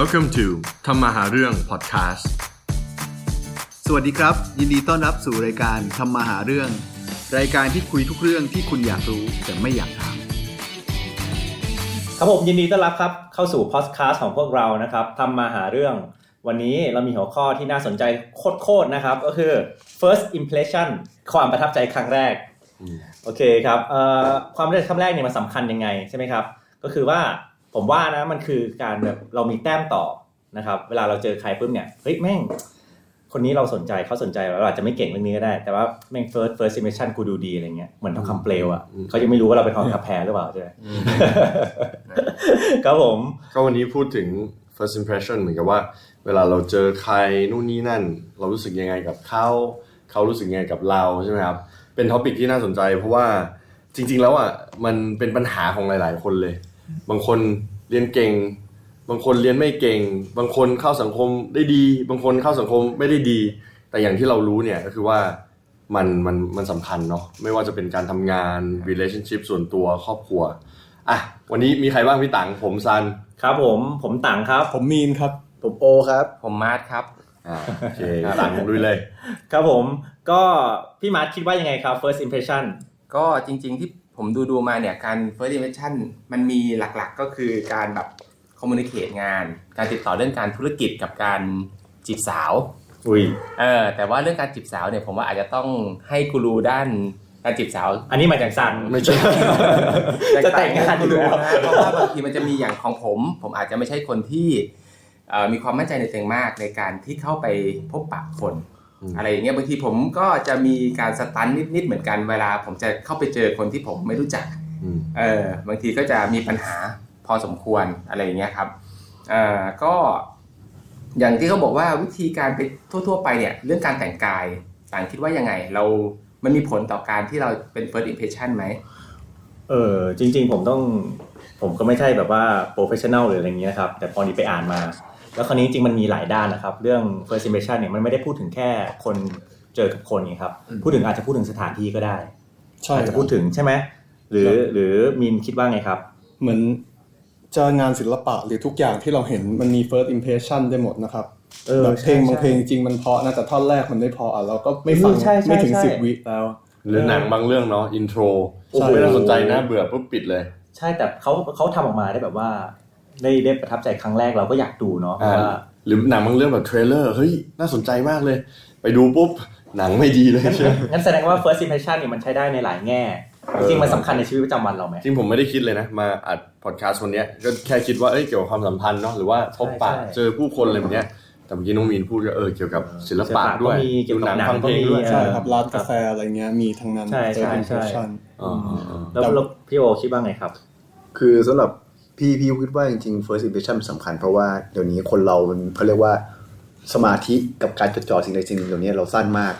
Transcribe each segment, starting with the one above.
Welcome to ทำมาหาเรื่อง podcast สวัสดีครับ ยินดีต้อนรับสู่รายการทำมาหาเรื่อง รายการที่คุยทุกเรื่องที่คุณอยากรู้แต่ไม่อยากถามครับผมยินดีต้อนรับครับเข้าสู่พอดแคสต์ของพวกเรานะครับทำมาหาเรื่อง วันนี้เรามีหัวข้อที่น่าสนใจโคตรๆนะครับ ก็คือ first impression ความประทับใจครั้งแรกโอเคครับเอ่อความประทับใจครั้งแรกเนี่ยมันสำคัญยังไงใช่ไหมครับ ก็คือว่า ผมว่านะมันคือการแบบเรามีแต้มต่อนะครับ เวลาเราเจอใครปุ๊บเนี่ยเฮ้ยแม่ง คนนี้เราสนใจเขาสนใจเราอาจจะไม่เก่งเรื่องนี้ก็ได้ แต่ว่าแม่ง first first impression กูดูดีอะไรเงี้ยเหมือนทองคำเปลวอะเขายังไม่รู้ว่าเราเป็นทองคำแพรหรือเปล่าใช่ไหมครับผมก็วันนี้พูดถึง first impression เหมือนกับว่า เวลาเราเจอใครนู่นนี่นั่น เรารู้สึกยังไงกับเขาเขารู้สึกยังไงกับเราใช่ไหมครับเป็น topic ที่น่าสนใจ เพราะว่าจริง ๆ แล้วอะมันเป็นปัญหาของหลาย ๆ คนเลย บางคนเรียนเก่ง บางคนเรียนไม่เก่ง บางคนเข้าสังคมได้ดี บางคนเข้าสังคมไม่ได้ดี แต่อย่างที่เรารู้เนี่ยก็คือว่ามันมันมันสำคัญเนาะไม่ว่าจะเป็นการทำงาน relationship ส่วนตัวครอบครัวอะวันนี้มีใครบ้างพี่ตังผมซันครับผมผมตังครับ ผมมีนครับ ผมโอครับ ผมมาร์ทครับอ่าโอเคตังลุยเลย ครับผมก็พี่มาร์ทคิดว่ายังไงครับ first impression ก็จริง ๆที่ ผมดูดูๆมาเนี่ยการ first impression มันมีหลักๆก็คือการแบบ communicate งาน การติดต่อเรื่องการธุรกิจกับการจีบสาวอุ้ยเออแต่ว่าเรื่องการจีบสาวเนี่ยผมว่าอาจจะต้องให้กูรูด้านการจีบสาว อันนี้มาจากซันไม่ใช่จะแต่งงานอยู่แล้วเพราะว่าบางทีมันจะมีอย่างของผม ผมอาจจะไม่ใช่คนที่เอ่อมีความมั่นใจในตัวเองมากในการที่เข้าไปพบปะคน อืมอะไรอย่างเงี้ยบางทีผมก็จะมีการสตันนิดๆเหมือนกันเวลา ผมจะเข้าไปเจอคนที่ผมไม่รู้จักอืมเออบางทีก็จะมีปัญหาพอสมควรอะไรอย่างเงี้ยครับเอ่อก็อย่างที่เขาบอกว่าวิธีการไปทั่ว ๆ ไปเนี่ยเรื่องการแต่งกายต่างคิดว่ายังไง เรา มันมีผลต่อการที่เราเป็น first impression ไหมเออจริง ๆ ผมต้องผมก็ไม่ใช่แบบว่า professional หรืออะไรเงี้ยครับ แต่พอนี้ไปอ่านมา แล้วคราวนี้จริงๆมันมีหลายด้านนะครับ เรื่อง first impression เนี่ยมันไม่ได้พูดถึงแค่คนเจอกับคนไงครับ พูดถึงอาจจะพูดถึงสถานที่ก็ได้ใช่อาจคจะรับพูดถึงใช่ไหมหรือครับหรือมีนคิดว่าไงครับ เหมือนจะงานศิลปะหรือทุกอย่างที่เราเห็นมันมี first impression ได้หมดนะครับเออแบบเพลงใช่บางใช่เพลงจริงมันเพราะนะแต่ท่อนแรกมันไม่เพราะอะเราก็ไม่ฟังใช่ใช่ไม่ถึงใช่สิบวิแล้ว หรือหนังบางเรื่องเนาะ introโอ้โหใช่น่าสนใจนะเบื่อปุ๊บปิดเลย ใช่แต่เขาเขาทำออกมาได้แบบว่า ได้ได้ประทับใจครั้งแรกเราก็อยากดูเนาะอ่าเพราะว่าหรือหนังบางเรื่องแบบ trailer เฮ้ยน่าสนใจมากเลย ไปดูปุ๊บหนังไม่ดีเลยใช่ไหมงั้นแสดงว่า first impression เนี่ยมันใช้ได้ในหลายแง่เออจริงๆมันสำคัญในชีวิตประจำวันเราไหมจริงผมไม่ได้คิดเลยนะ มาอัดพอดแคสต์วันเนี้ยก็แค่คิดว่าเอ้ยเกี่ยวกับความสัมพันธ์เนาะหรือว่าพบปะใช่ใช่เจอผู้คนอะไรแบบเนี้ยแต่เมื่อกี้น้องมีนพูดก็เออเกี่ยวกับศิลปะด้วยก็มีเกี่ยวกับดูหนังหนังฟังเพลงก็มีด้วยเออใช่ครับร้านกาแฟอะไรเงี้ยมีทั้งนั้นใช่ใช่ first ใช่ impression อ๋ออ๋ออ๋อแล้วแล้วพี่โอคิดว่าไงครับ คือสำหรับ พี่พี่คิดว่าจริงๆ first impression สำคัญ เพราะว่าเดี๋ยวนี้คนเรามันเขาเรียกว่าสมาธิกับการจดจ่อสิ่งใดสิ่งหนึ่งเดี๋ยวนี้เราสั้นมาก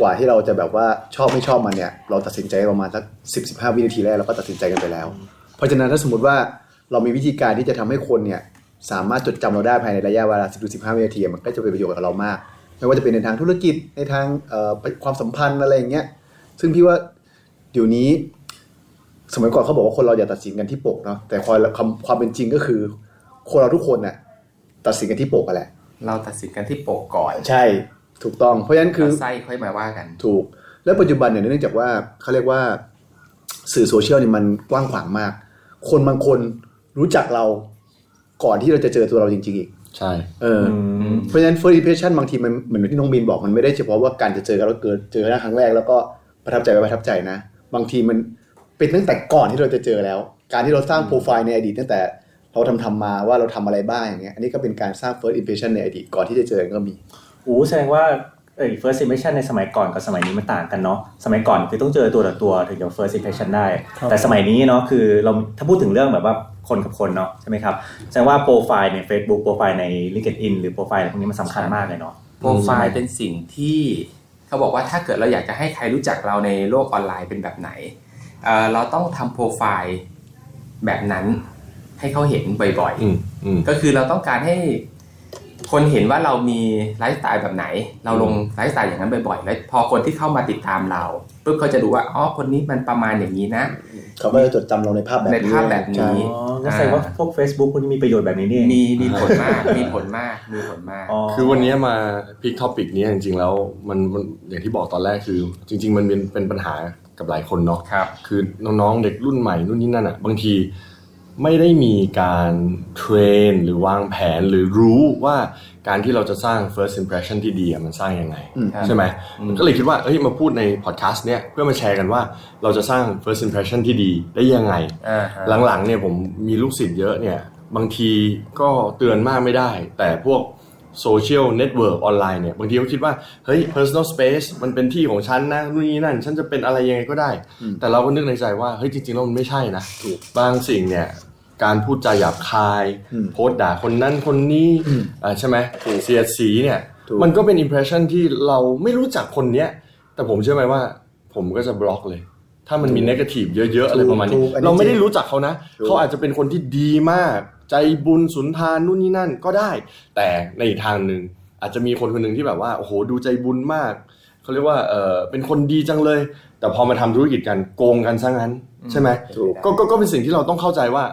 กว่าที่เราจะแบบว่าชอบไม่ชอบมันเนี่ย เราตัดสินใจประมาณสักสิบสิบห้าวินาทีแรกเราก็ตัดสินใจกันไปแล้ว เพราะฉะนั้นถ้าสมมติว่าเรามีวิธีการที่จะทำให้คนเนี่ยสามารถจดจำเราได้ภายในระยะเวลา10-15ถึงสิบห้าวินาทีมันก็จะเป็นประโยชน์กับเรามาก ไม่ว่าจะเป็นในทางธุรกิจในทางความสัมพันธ์อะไรอย่างเงี้ยซึ่งพี่ว่าเดี๋ยวนี้ สมัยก่อนเขาบอกว่าคนเราอย่าตัดสินกันที่ปกเนาะแต่ความความความเป็นจริงก็คือ คนเราทุกคนน่ะตัดสินกันที่ปกกันแหละ เราตัดสินกันที่โปกก่อน ใช่ ถูกต้อง เพราะฉะนั้นคือแล้วไส้ค่อยมาว่ากัน ถูก แล้วปัจจุบันเนี่ยเนื่องจากว่าเขาเรียกว่าสื่อโซเชียลเนี่ยมันกว้างขวางมาก คนบางคนรู้จักเราก่อนที่เราจะเจอตัวเราจริง ๆ อีก ใช่ เอออเพราะฉะนั้น first impression บางทีมันเหมือนที่น้องบีนบอกมันไม่ได้เฉพาะว่าการจะเจอกันแล้วเกิดเจอกันครั้งแรกแล้วก็ประทับใจไปประทับใจนะ บางทีมัน เป็นตั้งแต่ก่อนที่เราจะเจอแล้ว การที่เราสร้างโปรไฟล์ในอดีตตั้งแต่เราทำทำมาว่าเราทำอะไรบ้างอย่างเงี้ยอันนี้ก็เป็นการสร้าง first impression ในอดีตก่อนที่จะเจอกันก็มีโอ้แสดงว่าเอ้ย first impression ในสมัยก่อนกับสมัยนี้มันต่างกันเนาะสมัยก่อนคือต้องเจอตัวต่อตัวถึงจะ first impression ได้ครับแต่สมัยนี้เนาะคือเราถ้าพูดถึงเรื่องแบบว่าคนกับคนเนาะใช่ไหมครับแสดงว่าโปรไฟล์ใน Facebook โปรไฟล์ใน LinkedIn หรือโปรไฟล์อะไรพวกนี้มันสำคัญมากเลยเนาะโปรไฟล์เป็นสิ่งที่เขาบอกว่าถ้าเกิดเราอยากจะให้ใครรู้จักเราในโลกออนไลน์เป็นแบบไหน เอ่อเราต้องทำโปรไฟล์แบบนั้นให้เขาเห็นบ่อยอืมอืมๆก็คือเราต้องการให้คนเห็นว่าเรามีไลฟ์สไตล์แบบไหน เราลงไลฟ์สไตล์อย่างนั้นบ่อยๆแล้วพอคนที่เข้ามาติดตามเราปุ๊บเขาจะดูว่าอ๋อคนนี้มันประมาณอย่างนี้นะ เขาก็จะจดจำเราในภาพแบบในนี้ภาพแบบนี้ใช่อ๋องั้นแสดงว่าพวก Facebook พวกนี้มีประโยชน์แบบนี้นี่เองมีมีผลมากมีผลมากมีผลมาก คือวันนี้มา pick topic นี้จริงๆแล้วมันมันอย่างที่บอกตอนแรกคือ จริง ๆ มันเป็นเป็นปัญหา กับหลายคนเนาะครับคือน้องๆเด็กรุ่นใหม่นู่นนี่นั่นอะบางทีไม่ได้มีการ train หรือวางแผนหรือรู้ว่าการที่เราจะสร้าง first impression ที่ดีอะมันสร้างยังไงอืมใช่ไหมอืมก็เลยคิดว่าเอ้ยมาพูดในพอดแคสต์เนี้ยเพื่อมาแชร์กันว่าเราจะสร้าง first impression ที่ดีได้ยังไงอ่าฮะหลังๆเนี่ยผมมีลูกศิษย์เยอะเนี่ยบางทีก็เตือนมากไม่ได้ แต่พวก โซเชียลเน็ตเวิร์กออนไลน์เนี่ยบางทีเขาคิดว่า เฮ้ย personal space มันเป็นที่ของฉันนะนู่นนี่นั่น ฉันจะเป็นอะไรยังไงก็ได้อืมแต่เราก็นึกในใจว่า เฮ้ย จริงๆแล้วมันไม่ใช่นะถูกบางสิ่งเนี่ย การพูดจาหยาบคายอืมโพสต์ด่าคนนั้นคนนี้อืมอ่าใช่ไหมเสียดสีเนี่ยถูกมันก็เป็น impression ที่เราไม่รู้จักคนเนี้ย แต่ผมเชื่อไหมว่า ผมก็จะบล็อกเลยถ้ามันมี negative เยอะๆ อะไรประมาณนี้ถูกอันนี้เราไม่ได้จริงรู้จักเขานะถูกเขาอาจจะเป็นคนที่ดีมาก ใจบุญสุนทานนู่นนี่นั่นก็ได้ แต่ในอีกทางหนึ่งอาจจะมีคนคนหนึ่งที่แบบว่าโอ้โหดูใจบุญมากเขาเรียกว่าเออเป็นคนดีจังเลย แต่พอมาทำธุรกิจกันโกงกันซะงั้น ใช่ไหมถูกก็ก็ก็เป็นสิ่งที่เราต้องเข้าใจว่า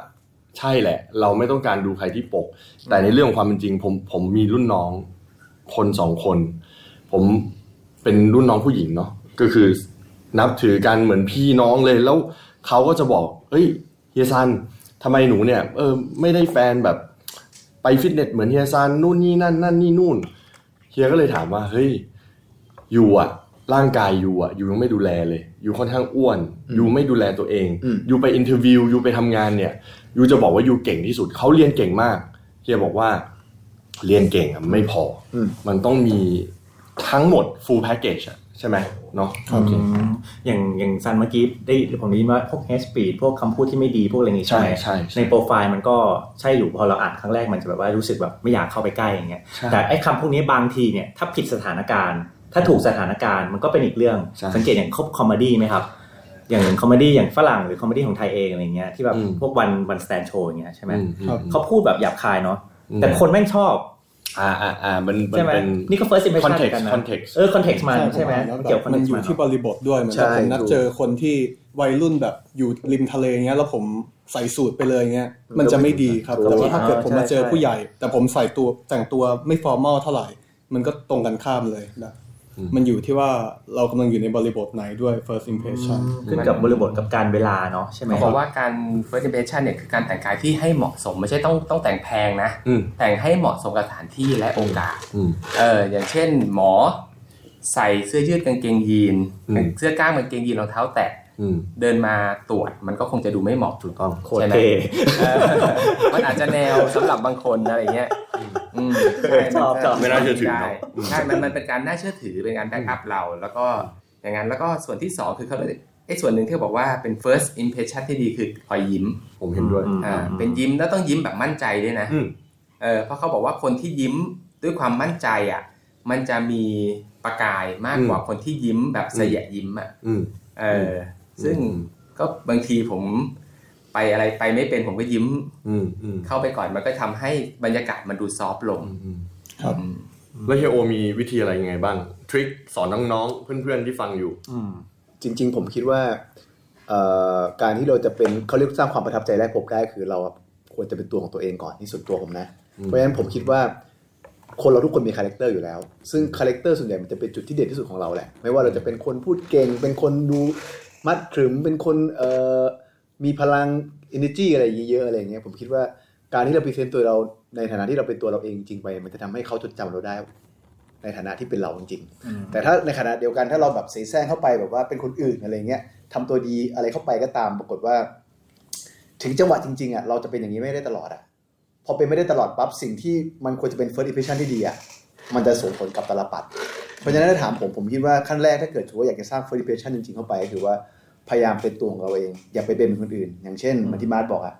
ใช่แหละ เราไม่ต้องการดูใครที่ปก แต่ในเรื่องของความเป็นจริงผมผมมีรุ่นน้องคนสองคน ผมเป็นรุ่นน้องผู้หญิงเนาะก็คือนับถือกันเหมือนพี่น้องเลยแล้วเขาก็จะบอกเฮ้ยเฮียซัน ทำไมหนูเนี่ยเออไม่ได้แฟนแบบไปฟิตเนสเหมือนเฮียซันนู่นนี่นั่นนั่นนี่นู่นเฮียก็เลยถามว่าเฮ้ย you อะร่างกาย you อะ you ยังไม่ดูแลเลย you ค่อนข้างอ้วน you ไม่ดูแลตัวเองอืม you ไป interview you ไปทำงานเนี่ย you จะบอกว่า you เก่งที่สุดเขาเรียนเก่งมากเฮียบอกว่าเรียนเก่งอะไม่พออมมันต้องมีทั้งหมด full package อะ ใช่ไหมเนาะครับอืมอย่างอย่างซันเมื่อกี้ได้ผมได้ยินว่าพวก hate speech พวกคำพูดที่ไม่ดีพวกอะไรนี้ใช่ไหมใช่ใช่ในโปรไฟล์มันก็ใช่อยู่พอเราอ่านครั้งแรกมันจะแบบว่ารู้สึกแบบไม่อยากเข้าไปใกล้อย่างเงี้ยใช่แต่ไอ้คำพวกนี้บางทีเนี่ยถ้าผิดสถานการณ์ ถ้าถูกสถานการณ์มันก็เป็นอีกเรื่องใช่สังเกตอย่างคบ comedy ไหมครับอย่าง comedy อย่างฝรั่งหรือ comedy ของไทยเองอะไรเงี้ยที่แบบอืมพวก one one stand show อย่างเงี้ยใช่ไหมอืมครับเขาพูดแบบหยาบคายเนาะอืมแต่คนแม่งชอบ อ่าอ่าอ่ามันมันใช่ไหมเป็นนี่ก็ first impression context กันนะ context เออ context มันใช่ไหมแล้วแบบเกี่ยวมัน context อยู่ที่บริบทด้วยเหมือนใช่กับผมนัดถูกเจอคนที่วัยรุ่นแบบอยู่ริมทะเลเงี้ยแล้วผมใส่สูทไปเลยเงี้ยมันจะไม่ดีครับถูกแต่ว่าถ้าเกิดผมมาเจอใช่ผู้ใหญ่ แต่ผมใส่ตัวแต่งตัวไม่ฟอร์มอลเท่าไหร่ มันก็ตรงกันข้ามเลยนะ มันอยู่ที่ว่าเรากำลังอยู่ในบริบทไหนด้วย first impression ขึ้นกับบริบทกับการเวลาเนาะใช่ไหมเขาบอกว่าการ first impression เนี่ยคือการแต่งกายที่ให้เหมาะสม ไม่ใช่ต้องต้องแต่งแพงนะอืมแต่งให้เหมาะสมกับสถานที่และโอกาสอืมเอออย่างเช่นหมอใส่เสื้อยืดกางเกงยีนอืมเสื้อกล้ามกางเกงยีนรองเท้าแตะอืมเดินมาตรวจมันก็คงจะดูไม่เหมาะถูกต้องโคตรใช่ไหมเท่เออมันอาจจะแนวสำหรับบางคนอะไรเงี้ยอืมใช่ชอบชอบไม่น่าเชื่อถือได้เนอะอืมใช่มันมันเป็นการน่าเชื่อถือเป็นการแบ็กอัพเรา แล้วก็อย่างนั้นแล้วก็ส่วนที่สองคือเขาเลยไอ้ส่วนหนึ่งที่เขาบอกว่าเป็น first impression ที่ดีคือรอยยิ้ม ผมเห็นด้วยอ่าเป็นยิ้มแล้วต้องยิ้มแบบมั่นใจด้วยนะอืมเออเพราะเขาบอกว่าคนที่ยิ้มด้วยความมั่นใจอะ มันจะมีประกายมากกว่าคนที่ยิ้มแบบเสยะยิ้มอะอืมเออซึ่งอืมก็บางทีผม ไปอะไรไปไม่เป็นผมก็ยิ้มอืมอืมเข้าไปก่อนมันก็ทำให้บรรยากาศมันดูซอฟต์ลงอืมครับอืมแล้วเฮียโอมีวิธีอะไรยังไงบ้างทริคสอนน้องๆเพื่อนๆที่ฟังอยู่อืมจริง ๆ ผมคิดว่าเอ่อการที่เราจะเป็นเขาเรียกสร้างความประทับใจแรกพบได้คือเราควรจะเป็นตัวของตัวเองก่อนที่สุดตัวผมนะ เพราะฉะนั้นผมคิดว่าคนเราทุกคนมี character อยู่แล้ว ซึ่ง character ส่วนใหญ่มันจะเป็นจุดที่เด่นที่สุดของเราแหละ ไม่ว่าเราจะเป็นคนพูดเก่ง เป็นคนดูมัดขรึม เป็นคนเอ่อ มีพลัง energy อะไรเยอะๆอะไรอย่างเงี้ยผมคิดว่าการที่เรา present ตัวเราในฐานะที่เราเป็นตัวเราเองจริงไป มันจะทำให้เขาจดจำเราได้ ในฐานะที่เป็นเราจริงๆแต่ถ้าในขณะเดียวกันถ้าเราแบบเสแสร้งเข้าไปแบบว่าเป็นคนอื่นอะไรเงี้ยทำตัวดีอะไรเข้าไปก็ตามปรากฏว่า ถึงจังหวะจริงๆอะเราจะเป็นอย่างนี้ไม่ได้ตลอดอะพอเป็นไม่ได้ตลอดปั๊บสิ่งที่มันควรจะเป็น first impression ที่ดีอะมันจะส่งผลกับตลปัด เพราะฉะนั้นถ้าถามผมผมคิดว่าขั้นแรกถ้าเกิดถือว่าอยากจะสร้าง first impression จริงๆเข้าไปก็คือว่า พยายามเป็นตัวของเราเอง อย่าไปเป็นเหมือนคนอื่น อย่างเช่นเหมือนที่มาร์ทบอกอะ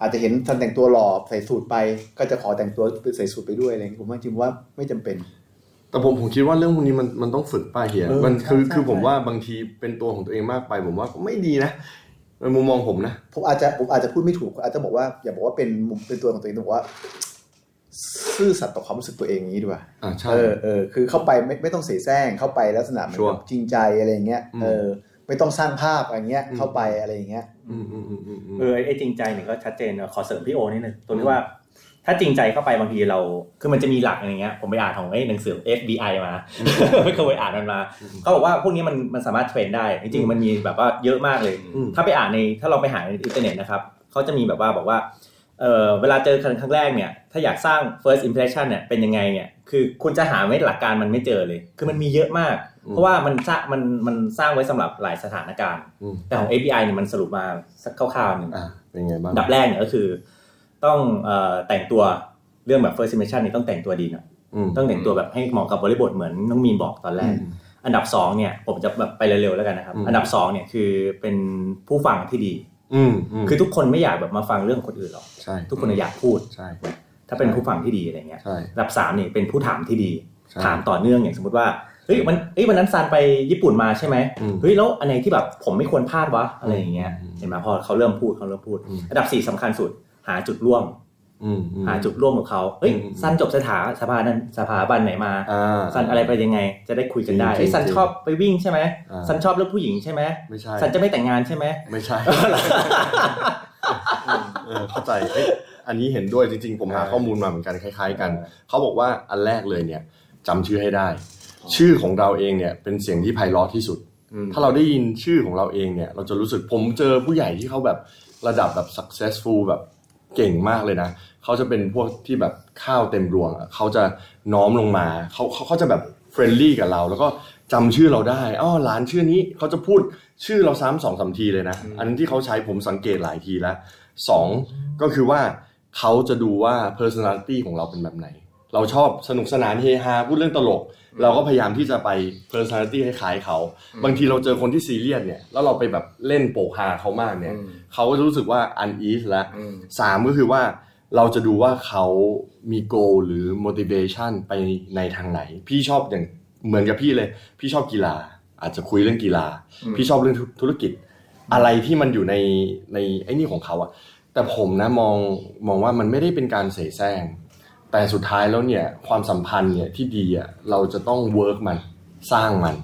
อาจจะเห็นท่านแต่งตัวหล่อใส่สูทไป ก็จะขอแต่งตัวใส่สูทไปด้วยอะไรอย่างเงี้ยผมว่าจริงๆว่าไม่จำเป็น แต่ผมผมคิดว่าเรื่องพวกนี้มันมันต้องฝึกป้าเฮียเออมันคือใช่ใช่คือผมว่าบางทีเป็นตัวของตัวเองมากไป ผมว่าก็ไม่ดีนะในมุมมองผมนะ ผมอาจจะผมอาจจะพูดไม่ถูกอาจจะบอกว่าอย่าบอกว่าเป็นมุมเป็นตัวของตัวเองต้องบอกว่าซื่อสัตย์ต่อความรู้สึกตัวเองนี้ดีกว่าอ่าใช่เออเออคือเข้าไปไม่ไม่ต้องเสแสร้งเข้าไปลักษณะเหมือนชัวแบร์บจริงใจอะไรอย่างเงี้ยอืมเออ ไม่ต้องสร้างภาพอะไรเงี้ยอืมเข้าไปอะไรอย่างเงี้ยอืมอืมอืมอืมอืมเออไอ้ไอ้จริงใจเนี่ยก็ชัดเจนนะขอเสริมพี่โอนิดนึงตรงที่ว่า ถ้าจริงใจเข้าไปบางทีเราคือมันจะมีหลักอะไรเงี้ยผมไปอ่านของไอ้หนังสือ FBI มาไม่เคยไปอ่านมันมาเขาบอกว่าพวกนี้มันมันสามารถเทรนได้จริงๆมันมีแบบว่าเยอะมากเลยอืมถ้าไปอ่านในถ้าเราไปหาในอินเทอร์เน็ตนะครับเขาจะมีแบบว่าบอกว่าเออเวลาเจอกันครั้งแรกเนี่ย ถ้าอยากสร้าง first impression เนี่ยเป็นยังไงเนี่ย คือคุณจะหาไม่หลักการมันไม่เจอเลย คือมันมีเยอะมาก เพราะว่ามันสร้างมันมันสร้างไว้สำหรับหลายสถานการณ์อืมแต่ของ API เนี่ยมันสรุปมาสักคร่าวๆหนึ่งอ่าเป็นไงบ้างอันดับแรกเนี่ยก็คือ ต้องเอ่อแต่งตัวเรื่องแบบ first impression นี่ต้องแต่งตัวดีหน่อยอืมต้องแต่งตัวแบบให้เหมาะกับบริบทเหมือนน้องมีนบอกตอนแรกอืมอันดับสองเนี่ย ผมจะแบบไปเร็วๆแล้วกันนะครับอืมอันดับสองเนี่ยคือเป็นผู้ฟังที่ดีอืมอืมคือทุกคนไม่อยากแบบมาฟังเรื่องคนอื่นหรอกใช่ทุกคนอยากพูดใช่ถ้าเป็นผู้ฟังที่ดีอะไรเงี้ยใช่อันดับสามเนี่ยเป็นผู้ถามที่ดีใช่ถามต่อเนื่องอย่างสมมติว่า เฮ้ยวันเฮ้ยวันนั้นซานไปญี่ปุ่นมาใช่ไหมอืมเฮ้ยแล้วอันไหนที่แบบผมไม่ควรพลาดวะอะไรอย่างเงี้ยอืมเห็นไหมพอเขาเริ่มพูดเขาเริ่มพูดอืมอันดับสี่สำคัญสุดหาจุดร่วมอืมอืมหาจุดร่วมกับเขาเฮ้ยอืมซันจบสถาสภานั้นสถาบันไหนมาอ่าซันอะไรไปยังไง จะได้คุยกันได้จริงๆเฮ้ยซันจริงชอบไปวิ่งใช่ไหมอ่าซันชอบเรื่องผู้หญิงใช่ไหมไม่ใช่ซันจะไม่แต่งงานใช่ไหมไม่ใช่เออเข้าใจเอ้ยอันนี้เห็นด้วยจริงๆ ผมหาข้อมูลมาเหมือนกันคล้าย ๆ กัน เขาบอกว่าอันแรกเลยเนี่ยจำชื่อให้ได้ ชื่อของเราเองเนี่ยเป็นเสียงที่ไพเราะที่สุดอืมถ้าเราได้ยินชื่อของเราเองเนี่ย เราจะรู้สึกผมเจอผู้ใหญ่ที่เขาแบบระดับแบบ successful แบบเก่งมากเลยนะเขาจะเป็นพวกที่แบบข้าวเต็มรวงอะเขาจะน้อมลงมาเขาเขาเขาจะแบบเฟรนลี่กับเรา แล้วก็จำชื่อเราได้อ๋อหลานชื่อนี้เขาจะพูดชื่อเราซ้ำสองสามทีเลยนะ อันนั้นที่เขาใช้ผมสังเกตหลายทีแล้วสองก็คือว่าเขาจะดูว่า personality ของเราเป็นแบบไหน เราชอบสนุกสนานเฮฮาพูดเรื่องตลก เราก็พยายามที่จะไป personality คล้ายๆเขา บางทีเราเจอคนที่ซีเรียสเนี่ย แล้วเราไปแบบเล่นโปกฮาเขามากเนี่ยอืมเขาก็จะรู้สึกว่า unease แล้วอืมสามก็คือว่าเราจะดูว่าเขามี goal หรือ motivation ไปในทางไหน พี่ชอบอย่างเหมือนกับพี่เลย พี่ชอบกีฬา อาจจะคุยเรื่องกีฬาอืมพี่ชอบเรื่องธุรกิจ อะไรที่มันอยู่ในในไอ้นี่ของเขาอะแต่ผมนะมองมองว่ามันไม่ได้เป็นการเสแสร้ง แต่สุดท้ายแล้วเนี่ยความสัมพันธ์เนี่ยที่ดีอะเราจะต้อง work มันสร้างมัน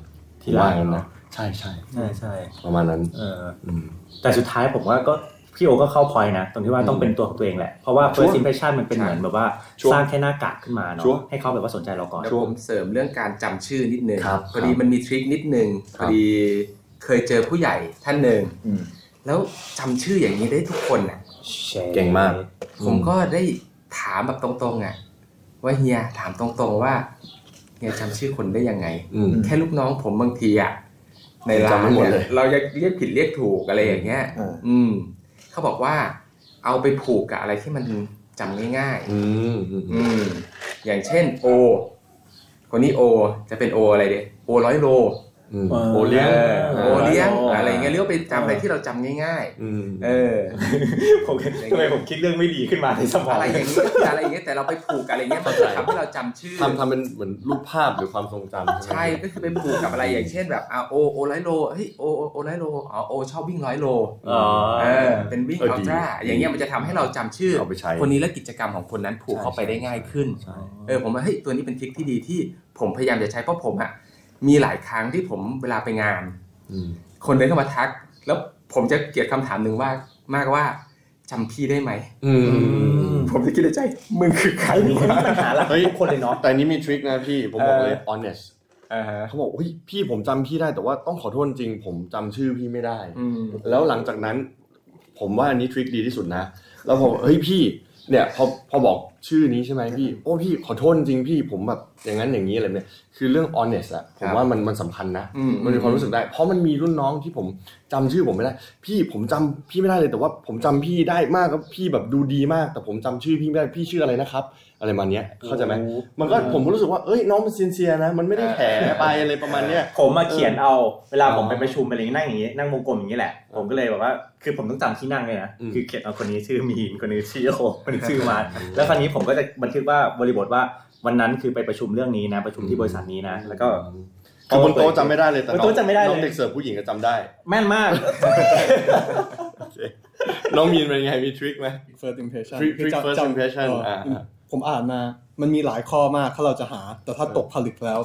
ทีหลังว่างั้นนะใช่ใช่ใช่ใช่ประมาณนั้นเอออืมแต่สุดท้ายผมว่าก็พี่โอก็เข้าพอยนะตรงที่ว่าต้องเป็นตัวของตัวเองแหละเพราะว่า sure first impression มันเป็นใช่เหมือนแบบว่า sure สร้างแค่หน้ากากขึ้นมาเนาะ sure ให้เขาแบบว่าสนใจเราก่อนเดี๋ยวผมเสริมเรื่องการจำชื่อนิดนึงครับพอดีมันมีทริคนิดนึงคพรับอดีเคยเจอผู้ใหญ่ท่านหนึ่งอืมแล้วจำชื่ออย่างนี้ได้ทุกคนน่ะเก่งมาก ผมก็ได้ ถามแบบตรงๆอะว่าเฮียถามตรงๆว่าเฮียจำชื่อคนได้ยังไงอืมแค่ลูกน้องผมบางทีอะในร้าจำไม่นหมดเนี่เลยยเราจะเรียกผิดเรียกถูกอะไรอย่างเงี้ยอ่าอืมเขาบอกว่า เอาไปผูกกับอะไรที่มันจำง่ายอืมอืมๆอืมอย่างเช่นโอคนนี้โอ จะเป็นโออะไรเดียโอร้อยโลอืมเออ โอเลี้ยงเออโอเลี้ยงโออะไรเงี้ยเรียกว่าไปจำอะไรที่เราจำง่ายอืมๆเออผมทำไมผมคิดเรื่องไม่ดีขึ้นมาในสมองอะไรอย่างเงี้ยอะไรอย่างเงี้ยแต่เราไปผูกกับอะไรเงี้ยมันจะทำให้เราจำชื่อทำทำเป็นเหมือนรูปภาพหรือความทรงจำไหมใช่ก็คือไปผูกกับอะไรอย่างเช่นแบบอ่าโอโอร้อยโลเฮ้ยโอโอโอร้อยโลอ๋อโอชอบวิ่งร้อยโลอ๋อเออเป็นวิ่งเอออัลดีตร้าอย่างเงี้ยมันจะทำให้เราจำชื่อเอาไปใช้คนนี้และกิจกรรมของคนนั้นผูกเข้าไปได้ง่ายขึ้นใช่เออผมว่าเฮ้ยตัวนี้เป็นทริคที่ดีที่ผมพยายามจะใช้เพราะผมอะ มีหลายครั้งที่ผมเวลาไปงานอืมคนเดินเข้ามาทัก แล้วผมจะเกลียดคำถามหนึ่งว่ามากว่าจำพี่ได้ไหมอืมผมจะคิดในใจมึงคือใครอันนี้วะปัญหาหลักเฮ้ยทุกคนเลยเนาะแต่อันนี้มีทริคนะพี่ผมบอกเลยเออ honest อ่าฮะเขาบอกเฮ้ยพี่ผมจำพี่ได้แต่ว่าต้องขอโทษจริง ผมจำชื่อพี่ไม่ได้อืมแล้วหลังจากนั้น ผมว่าอันนี้ทริคดีที่สุดนะ แล้วผมเฮ้ยพี่เนี่ยพอพอบอก ชื่อนี้ใช่ไหมพี่ โอ้พี่ขอโทษจริงพี่ผมแบบอย่างนั้นอย่างนี้อะไรเนี่ยคือเรื่อง honest อะผมว่ามันมันสำคัญนะอืมมันมีความรู้สึกได้ เพราะมันมีรุ่นน้องที่ผมจำชื่อผมไม่ได้ พี่ผมจำพี่ไม่ได้เลยแต่ว่าผมจำพี่ได้มากครับพี่แบบดูดีมาก แต่ผมจำชื่อพี่ไม่ได้พี่ชื่ออะไรนะครับ อะไรประมาณเนี้ยเข้าใจไหมมันก็ผมก็รู้สึกว่าเอ้ยน้องมันซินเซียนะ มันไม่ได้แถไปอะไรประมาณเนี้ยผมมาเขียนเอาเวลาผมอ๋อไปประชุมอะไรอย่างงี้นั่งอย่างงี้นั่งวงกลมอย่างนี้แหละผมก็เลยแบบว่าคือผมต้องจำที่นั่งเลยนะอืมคือเขียนเอาคนนี้ชื่อมีนคนนี้ชื่อโอคนนี้ชื่อมาร์ทแล้วคราวนี้ผมก็จะบันทึกว่าบริบทว่าวันนั้นคือไปประชุมเรื่องนี้นะ ประชุมที่บริษัทนี้นะ แล้วก็คือบนโต๊ะจำไม่ได้เลยแต่บนโต๊ะจำไม่ได้เลยน้องเด็กเสิร์ฟผู้หญิงก็จำได้ แม่นมากโอเคน้องมีนเป็นไงมีทริคไหม first impression Trick- คือ trick จำ first จำ impression เอ่อออ่าผมอ่านมา มันมีหลายข้อมากถ้าเราจะหา แต่ถ้าตกผลึกแล้ว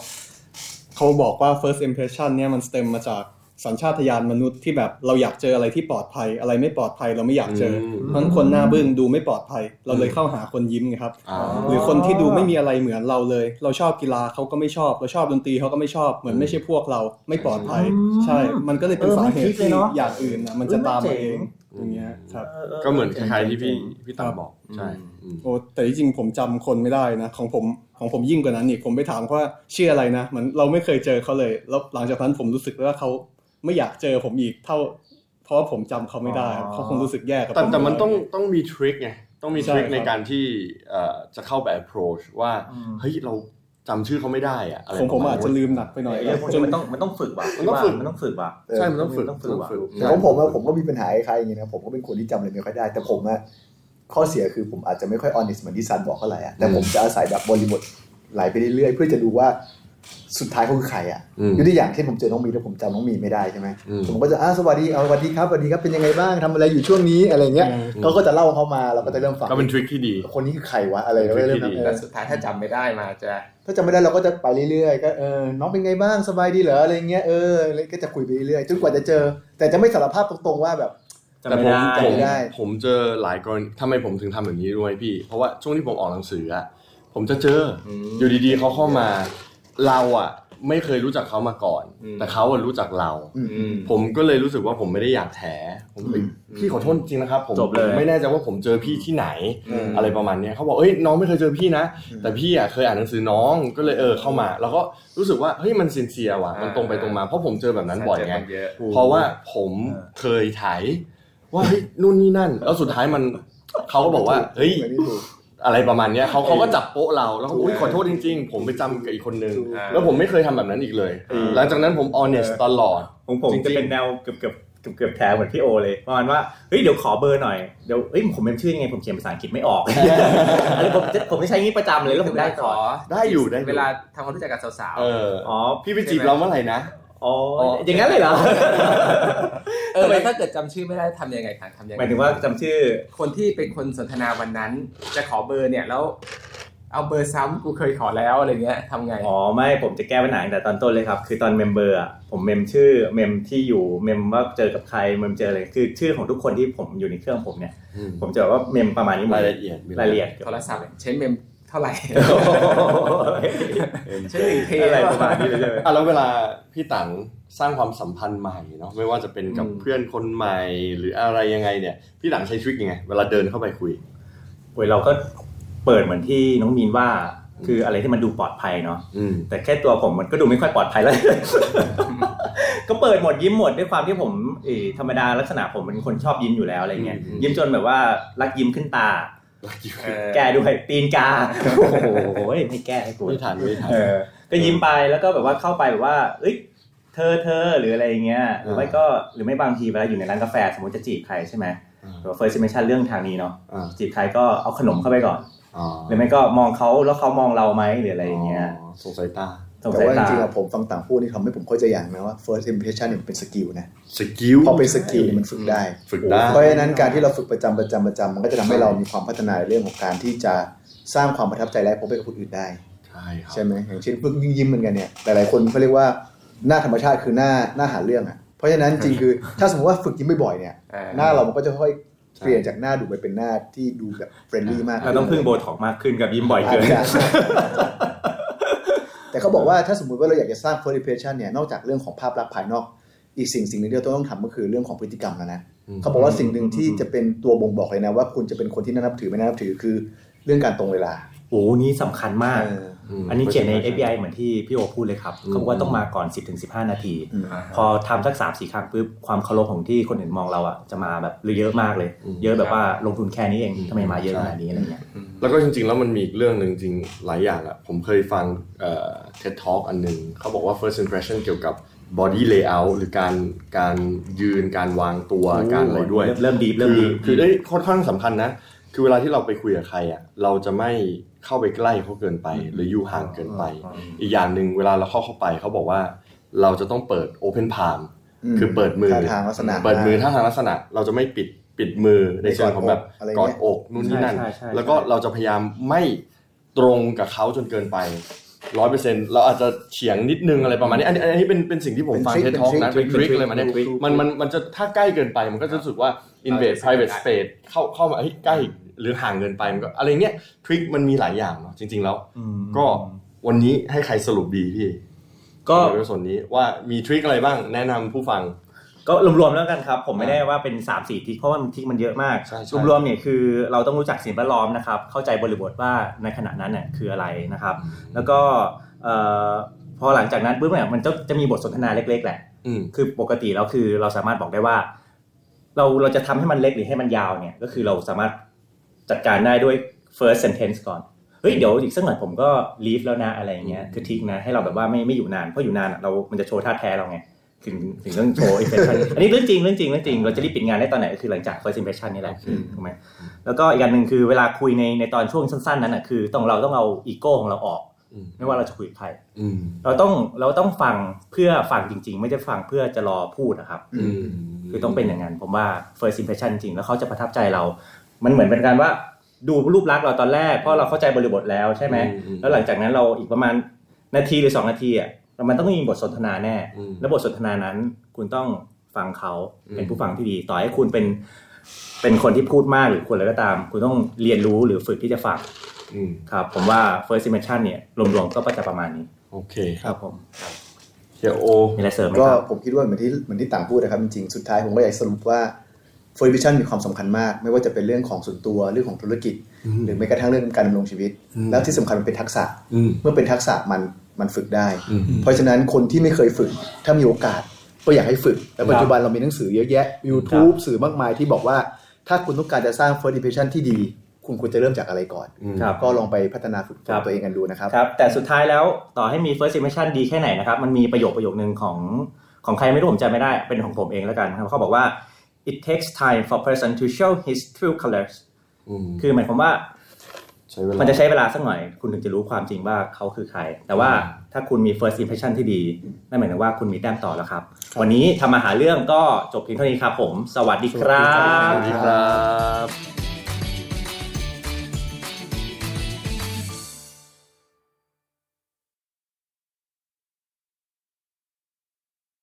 เขาบอกว่า first impression เนี่ยมันสเต็มมาจาก สัญชาตญาณมนุษย์ที่แบบเราอยากเจออะไรที่ปลอดภัย อะไรไม่ปลอดภัยเราไม่อยากเจออมเพราะฉะนั้นคนหน้าบึ้งดูไม่ปลอดภัย เราเลยเข้าหาคนยิ้มไงครับอ่าหรือคนที่ดูไม่มีอะไรเหมือนเราเลย เราชอบกีฬาเขาก็ไม่ชอบ เราชอบดนตรีเขาก็ไม่ชอบเหมือนไม่ใช่พวกเราไม่ปลอดภัย ใช่ มันก็เลยเป็นเออสาไม่เหคิตุดเลยที่เนอะอย่างอื่นนะมันจะตามมาเองอืมอย่างเงี้ยครับก็เหมือนคล้ายๆที่พี่พี่ตังบอกใช่อืมโอ้แต่ที่จริงผมจำคนไม่ได้นะ ของผมของผมยิ่งกว่านั้นอีกผมไปถามเขาว่าชื่ออะไรนะเหมือนเราไม่เคยเจอเขาเลย แล้วหลังจากนั้นผมรู้สึกว่าเขา ไม่อยากเจอผมอีกเท่า เพราะว่าผมจำเขาไม่ได้อ๋อเขาคงรู้สึกแย่กับแต่ผแต่มันต้องต้องมีทริคไงต้องมีใช่ทริคครับในการที่เอ่อจะเข้าไป approach ว่าเฮ้ยเราจำชื่อเขาไม่ได้อะอะไรของผมปรณอาจจะลืมหนักไปหน่อยไอ้เรื่องพวกนี้มันต้องมันต้องฝึกว่ะมันต้องฝึกมันต้องฝึกว่ะใช่มันต้องฝึกต้องฝึกว่ะแต่ของผมอะผมก็มีปัญหาคล้ายๆอย่างนี้นะผมก็เป็นคนที่จำอะไรไม่ค่อยได้ แต่ผมอะข้อเสียคือผมอาจจะไม่ค่อย honest เหมือนที่ซันบอกเท่าไหร่อะแต่ผมจะอาศัยแบบบริบทไหลไปเรื่อยๆเพื่อจะดูว่า สุดท้ายเขาคือใครอะอืมยกตัวอย่างเช่นผมเจอน้องมีแล้วผมจำน้องมีไม่ได้ใช่ไหมอืมผมก็จะอ่าสวัสดีเอาสวัสดีครับสวัสดีครับเป็นยังไงบ้างทำอะไรอยู่ช่วงนี้อะไรเงี้ยเขาก็จะเล่าเขามาเราก็จะเริ่มฟังก็เป็นทริคที่ดีคนนี้คือใครวะอะไรเราก็เริ่มเป็นทริคที่ดีเอแต่อสุดท้ายถ้าจำไม่ได้มาจะถ้าจำไม่ได้เราก็จะไปเรื่อยๆก็เออน้องเป็นไงบ้างสบายดีเหรออะไรเงี้ยเออแล้วก็จะคุยไปเรื่อยๆจนกว่าจะเจอ แต่จะไม่สารภาพตรงๆว่าแบบจำแต่ไม่ผมได้ผมไม่ได้ผมเจอหลายกรณีทำไมผมถึงทำแบบนี้ด้วยพี่ เพราะว่าช่วงที่ผมออกหนังสืออะผมจะเจอออยู่ดีๆเขาเข้ามา เราอะไม่เคยรู้จักเขามาก่อน แต่เขาอะรู้จักเรา ผมก็เลยรู้สึกว่าผมไม่ได้อยากแถผมเอ้ยพี่ขอโทษจริงนะครับ ผมจบเลยผมไม่แน่ใจว่าผมเจอพี่ที่ไหนอืมอะไรประมาณเนี้ยเขาบอกเอ้ยน้องไม่เคยเจอพี่นะ แต่พี่อะเคยอ่านหนังสือน้องก็เลยเออเข้ามา แล้วก็รู้สึกว่าเฮ้ยมันซินเซียว่ะมันตรงไปตรงมาเพราะผมเจอแบบนั้นบ่อยไงเจคนเยอะเพราะว่าผมเคยถ่ายว่าเฮ้ยนู่นนี่นั่น แล้วสุดท้ายมันเขาก็บอกว่าเฮ้ยไม่ได้ถูก อะไรประมาณเนี้ยเขาเขาก็จับโป๊ะเราแล้วก็อุ้ยขอโทษจริง ๆ ผมไปจำกับอีกคนนึงอ่าแล้วผมไม่เคยทำแบบนั้นอีกเลย หลังจากนั้นผม honest ตลอด ของผมจริงๆจะเป็นแนวเกือบเกือบเกือบเกือบแถวเหมือนพี่โอเลยประมาณว่าเฮ้ยเดี๋ยวขอเบอร์หน่อยเดี๋ยวเฮ้ยผมเป็นชื่อยังไงผมเขียนภาษาอังกฤษไม่ออกอะไรผมจะผมจะใช้งี้ประจำเลยแล้วผมได้ขก่ออนได้อยู่ได้อยู่เวลาทำความรู้จักกับสาวเอออ๋อพี่ไปจีบเราเมื่อไหร่นะ อ๋ออ๋ออย่างนั้นเลยเหรอๆเออแล้วถ้าเกิดจำชื่อไม่ได้ทำยังไงครับทำยังไงหมายถึงว่าจำชื่อ คนที่เป็นคนสนทนาวันนั้น จะขอเบอร์เนี่ยแล้ว เอาเบอร์ซ้ำกูเคยขอแล้วอะไรเงี้ยทำไงอ๋อไม่ผมจะแก้ปัญหาตั้งแต่ตอนต้นเลยครับ คือตอนเมมเบอร์อะผมเมมชื่อเมมที่อยู่เมมว่าเจอกับใครเมมเจออะไรคือชื่อของทุกคนที่ผมอยู่ในเครื่องผมเนี่ยอืมผมจะแบบว่าเมมประมาณนี้หมดรายละเอียดมีรายละเอียดโทรศัพท์ใช้เมมเท่าไหร่โอ้โหใช้หนึ่งเทอะไรประมาณนี้เลยใช่ไหมอะแล้วเวลาพี่ตังสร้างความสัมพันธ์ใหม่เนาะไม่ว่าจะเป็นกับอืมเพื่อนคนใหม่หรืออะไรยังไงเนี่ย พี่ตังใช้ทริคยังไง เวลาเดินเข้าไปคุยโอ้ยเราก็เปิดเหมือนที่น้องมีนว่าคืออะไรที่มันดูปลอดภัยเนาะอืมแต่แค่ตัวผมมันก็ดูไม่ค่อยปลอดภัยแล้ว ก็เปิดหมดยิ้มหมดด้วยความที่ผมเออธรรมดาลักษณะผมเป็นคนชอบยิ้มอยู่แล้วอะไรเงี้ยอืมยิ้มจนแบบว่ารักยิ้มขึ้นตาเออ แก้ด้วยตีนกา โอ้โหไม่แก้ให้กูไม่ทันไม่ทันเออก็ยิ้มไปแล้วก็แบบว่าเข้าไปแบบว่า เอ้ยเธอเธอหรืออะไรอย่างเงี้ยหรือไม่ก็หรือไม่บางทีเวลาอยู่ในร้านกาแฟสมมติจะจีบใครใช่ไหมอ่าหรือว่า first impression เรื่องทางนี้เนาะอ่าจีบใครก็เอาขนมเข้าไปก่อนอ๋อหรือไม่ก็มองเขาแล้วเขามองเราไหมหรืออะไรอย่างเงี้ยอ๋อส่งสายตาส่ง แต่ว่าจริงๆอะผมฟังต่างพูดนี่ทำให้ผมเข้าใจอย่างนะว่า first impression เนี่ยมันเป็น skill นะ skill พอเป็น skill เนี่ยมันฝึกได้ฝึกได้เพราะฉะนั้นการที่เราฝึกประจำประจำประจำมันก็จะทำให้เรามีความพัฒนาในเรื่องของการที่จะสร้างความประทับใจแรกพบให้กับคนอื่นได้ใช่ครับใช่ไหมอย่างเช่นฝึกยิ้มๆเหมือนกันเนี่ยหลายๆคนเขาเรียกว่าหน้าธรรมชาติคือหน้าหน้าหาเรื่องอะเพราะฉะนั้นจริงคือถ้าสมมติว่าฝึกยิ้มบ่อยๆเนี่ยเออหน้าเรามันก็จะค่อยๆเปลี่ยนจากหน้าดุไปเป็นหน้าที่ดูแบบ friendly มากเราต้องพึ่งโบท็อกซ์มากขึ้นกับยิ้มบ่อยอาเกิจนจะ แต่เขาบอกว่าถ้าสมมุติว่าเราอยากจะสร้าง first impression เนี่ยนอกจากเรื่องของภาพลักษณ์ภายนอก อีกสิ่งสิ่งหนึ่งที่เราต้องทำก็คือเรื่องของพฤติกรรมแล้วนะอืมเขาบอกว่าสิ่งหนึ่งที่จะเป็นตัวบ่งบอกเลยนะว่าคุณจะเป็นคนที่น่านับถือไม่น่านับถือคือ เรื่องการตรงเวลาโอ้นี่สำคัญมากเออมอันนี้เขียนใน API เหมือนที่พี่โอพูดเลยครับเขาบอกว่าต้องมาก่อน 10-15ถึง15นาทีอืมพอทำสัก3-4ครั้งปุ๊บความเคารพของที่คนอื่นมองเราอะจะมาแบบเยอะมากเลยอืมเยอะแบบว่าลงทุนแค่นี้เองทำไมมาเยอะขนาดนี้อะไรเงี้ยแล้วก็จริงๆ แล้วมันมีอีกเรื่องหนึ่งจริงหลายอย่างอะผมเคยฟังเอ่อ TED Talk อันหนึ่งเขาบอกว่า first impression เกี่ยวกับ body layout หรือการการยืนการวางตัวการอะไรด้วย เริ่มเริ่มดีเริ่มคือดีคือได้ค่อนข้างสำคัญนะ คือเวลาที่เราไปคุยกับใครอะเราจะไม่ เข้าไปใกล้เขาเกินไป หรืออยู่ห่างเกินไป อีกอย่างหนึ่งเวลาเราเข้าเข้าไปเขาบอกว่า เราจะต้องเปิด open palm มคือเปิดมือท่าทางลักษณะเปิดมือท่าทางลักษณะ เราจะไม่ปิดปิดมือในเชิงของแบบอะไรกอเงี้ดยอกนู่นนี่นั่นใช่ใช่ใช่แล้วก็เราจะพยายามไม่ตรงกับเขาจนเกินไปร้อยเปอร์เซ็นต์เราอาจจะเฉียงนิดนึงอะไรประมาณนี้อันนี้อันนี้เป็นเป็นสิ่งที่ผมฟังเป็นเท trick ท็อกนะเป็เป็นนท trick ริคอะไรมาเนี่ยเป็น trick มันมันมันจะถ้าใกล้เกินไปมันก็จะรู้สึกว่า invade private space เข้าเข้ามาเฮ้ยใกล้ หรือห่างเกินไปมันก็อะไรเงี้ยทริคมันมีหลายอย่างเนาะจริง ๆ แล้วก็วันนี้ให้ใครสรุปดีพี่ก็ในส่วนนี้ว่ามีทริคอะไรบ้างแนะนำผู้ฟัง ก็รวมๆแล้วกันครับ ผมไม่ได้ว่าเป็น3 4ทิศเพราะว่ามันทิศมันเยอะมากใช่ใช่รวมๆเนี่ยคือเราต้องรู้จักสิ่งแวดล้อมนะครับ เข้าใจบริบทว่าในขณะนั้นเนี่ยคืออะไรนะครับ แล้วก็เอ่อพอหลังจากนั้นปุ๊บเนี่ยมันจะจะมีบทสนทนาเล็ก ๆ แหละอืมคือปกติแล้วคือเราสามารถบอกได้ว่า เราเราจะทำให้มันเล็กหรือให้มันยาวเนี่ย ก็คือเราสามารถ จัดการได้ด้วย first sentence ก่อนเฮ้ยเดี๋ยวอีกสักหน่อยผมก็ leave แล้วนะอะไรอย่างเงี้ยคือทิ้งนะให้เราแบบว่าไม่ไม่อยู่นานเพราะอยู่นานอะเรา มันจะโชว์ท่าแท้เราไงถึงถึงเรื่องโชว์ impression อันนี้เรื่องจริงเรื่องจริงเรื่องจริงเราจะรีบปิดงานได้ตอนไหนก็คือหลังจาก first impression นี่แหละถูกไหมแล้วก็อีกอันหนึ่งคือเวลาคุยในในตอนช่วงสั้นๆ นั้นอะคือต้องเราต้องเอาอีโก้ของเราออกอืมไม่ว่าเราจะคุยกับใครอืมเราต้องเราต้องฟังเพื่อฟังจริง ๆ ไม่ได้ฟังเพื่อจะรอพูดนะครับอืมคือต้องเป็นอย่างนั้นผมว่า first impression จริงแล้วเขาจะประทับใจเรา มันเหมือนเป็นการว่าดูรูปลักษณ์เราตอนแรกเพราะเราเข้าใจบริบทแล้วใช่ไหมอืมแล้วหลังจากนั้นเราอีกประมาณนาทีหรือ2นาทีอะมันต้องมีบทสนทนาแน่อืมแล้วบทสนทนานั้นคุณต้องฟังเขาอืมเป็นผู้ฟังที่ดี ต่อให้คุณเป็นเป็นคนที่พูดมากหรือคนอะไรก็ตาม คุณต้องเรียนรู้หรือฝึกที่จะฟังอืมครับ ผมว่า first impression เนี่ยรวมๆก็จะประมาณนี้ โอเคคครับรับผมเฮียโอมีอะไรเสริมไหมก็ครับผมคิดว่าเหมือนที่เหมือนที่ต่างพูดนะครับจริงๆสุดท้ายผมก็อยากสรุปว่า First Vision มีความสำคัญมาก ไม่ว่าจะเป็นเรื่องของส่วนตัวเรื่องของธุรกิจอืมหรือแม้กระทั่งเรื่องการดำรงชีวิตอืมแล้วที่สำคัญมันเป็นทักษะอืมเมื่อเป็นทักษะมันมันฝึกได้อืมเพราะฉะนั้นคนที่ไม่เคยฝึกถ้ามีโอกาสก็อยากให้ฝึกแล้วปัจจุบันเรามีหนังสือเยอะแยะ YouTube สื่อมากมายที่บอกว่า ถ้าคุณต้องการจะสร้าง First Impression ที่ดี คุณควรจะเริ่มจากอะไรก่อนอืมครับก็ลองไปพัฒนาฝึกฝครันบตัวเองกันดูนะครับครับ แต่สุดท้ายแล้วต่อให้มี first impression ดีแค่ไหนนะครับ มันมีประโยคประโยคนึงของของใครไม่รู้ผมจำไม่ได้เป็นของผมเองแล้วกันครับเขาบอกว่า it takes time for person to show his true colors อืมคือหมายความว่าใช้เวลามันจะใช้เวลาสักหน่อย คุณถึงจะรู้ความจริงว่าเขาคือใคร แต่ว่าถ้าคุณมี first impression ที่ดีนั่นหมายถึงว่าคุณมีแต้มต่อแล้วครับ วันนี้ทำมาหาเรื่องก็จบเพียงเท่านี้ครับผม สวัสดีครัสบวัสดีครับ